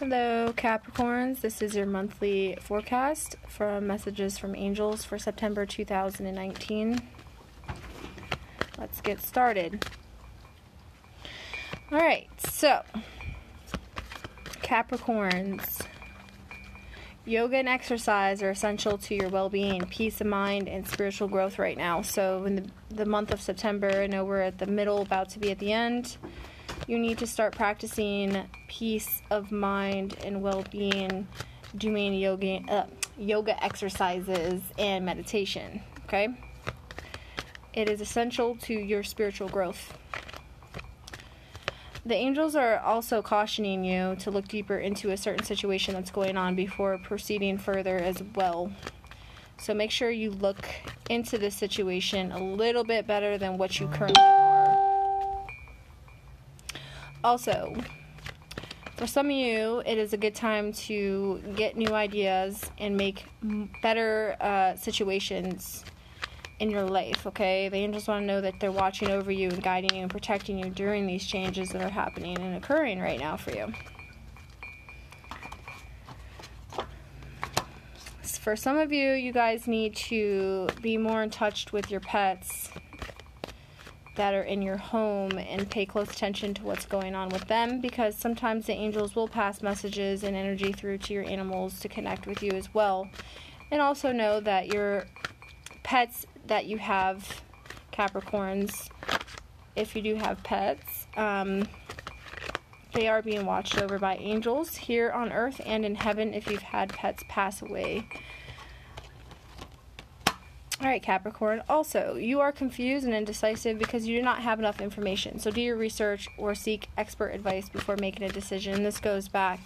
Hello, Capricorns. This is your monthly forecast from Messages from Angels for September 2019. Let's get started. All right, so Capricorns. Yoga and exercise are essential to your well being, peace of mind, and spiritual growth right now. So, in the, the month of September, I know we're at the middle, about to be at the end you need to start practicing peace of mind and well-being doing yoga uh, yoga exercises and meditation okay? It is essential to your spiritual growth. The angels are also cautioning you to look deeper into a certain situation that's going on before proceeding further as well. So make sure you look into this situation a little bit better than what you currently also, for some of you, it is a good time to get new ideas and make better uh, situations in your life, okay? The angels want to know that they're watching over you and guiding you and protecting you during these changes that are happening and occurring right now for you. For some of you, you guys need to be more in touch with your pets that are in your home and pay close attention to what's going on with them because sometimes the angels will pass messages and energy through to your animals to connect with you as well. And also know that your pets that you have, Capricorns, if you do have pets, um, they are being watched over by angels here on earth and in heaven if you've had pets pass away. All right, Capricorn. Also, you are confused and indecisive because you do not have enough information. So, do your research or seek expert advice before making a decision. This goes back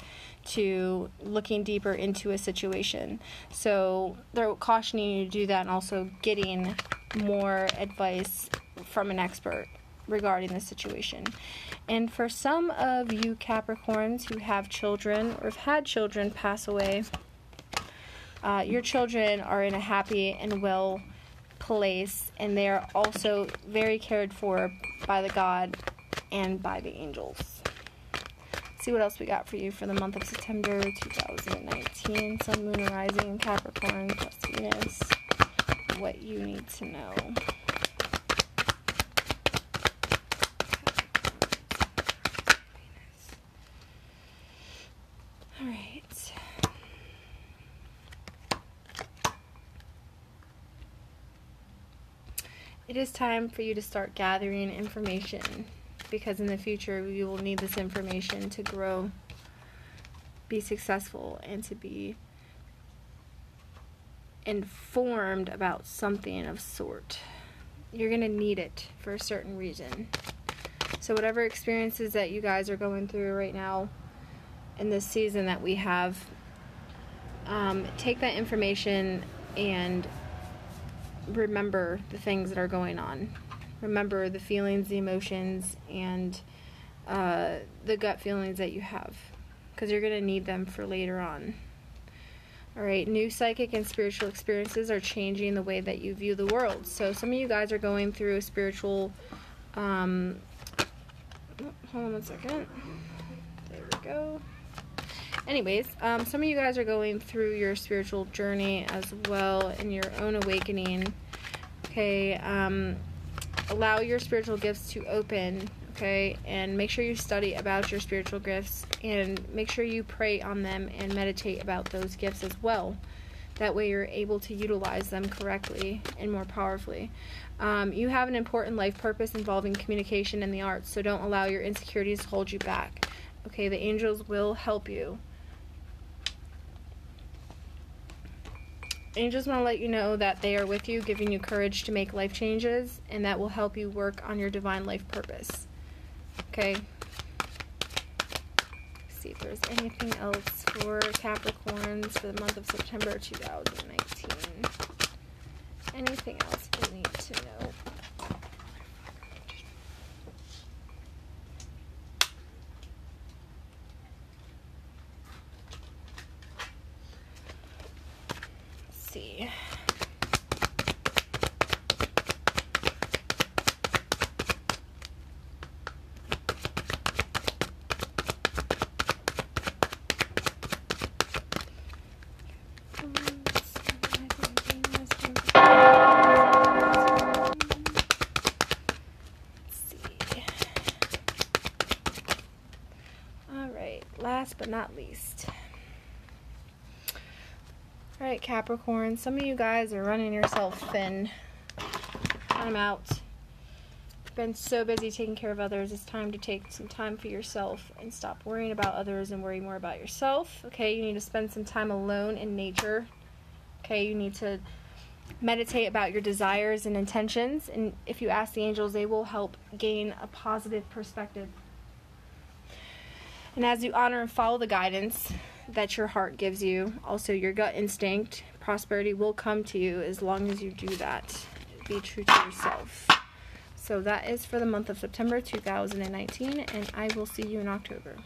to looking deeper into a situation. So, they're cautioning you to do that and also getting more advice from an expert regarding the situation. And for some of you Capricorns who have children or have had children pass away, uh, your children are in a happy and well place, and they are also very cared for by the God and by the angels. Let's see what else we got for you for the month of September 2019. Sun, Moon, Rising in Capricorn plus Venus. What you need to know. All right. It is time for you to start gathering information because in the future you will need this information to grow, be successful, and to be informed about something of sort. You're going to need it for a certain reason. So, whatever experiences that you guys are going through right now in this season that we have, um, take that information and remember the things that are going on. Remember the feelings, the emotions, and uh, the gut feelings that you have because you're going to need them for later on. All right, new psychic and spiritual experiences are changing the way that you view the world. So, some of you guys are going through a spiritual. Um, oh, hold on one second. There we go. Anyways, um, some of you guys are going through your spiritual journey as well in your own awakening. Okay, um, allow your spiritual gifts to open. Okay, and make sure you study about your spiritual gifts and make sure you pray on them and meditate about those gifts as well. That way, you're able to utilize them correctly and more powerfully. Um, you have an important life purpose involving communication and the arts, so don't allow your insecurities to hold you back. Okay, the angels will help you. Angels want to let you know that they are with you, giving you courage to make life changes, and that will help you work on your divine life purpose. Okay? Let's see if there's anything else for Capricorns for the month of September 2019. Anything else you need to know? Last but not least. Alright, Capricorn, some of you guys are running yourself thin. I'm out. Been so busy taking care of others, it's time to take some time for yourself and stop worrying about others and worry more about yourself. Okay, you need to spend some time alone in nature. Okay, you need to meditate about your desires and intentions. And if you ask the angels, they will help gain a positive perspective. And as you honor and follow the guidance that your heart gives you, also your gut instinct, prosperity will come to you as long as you do that. Be true to yourself. So that is for the month of September 2019, and I will see you in October.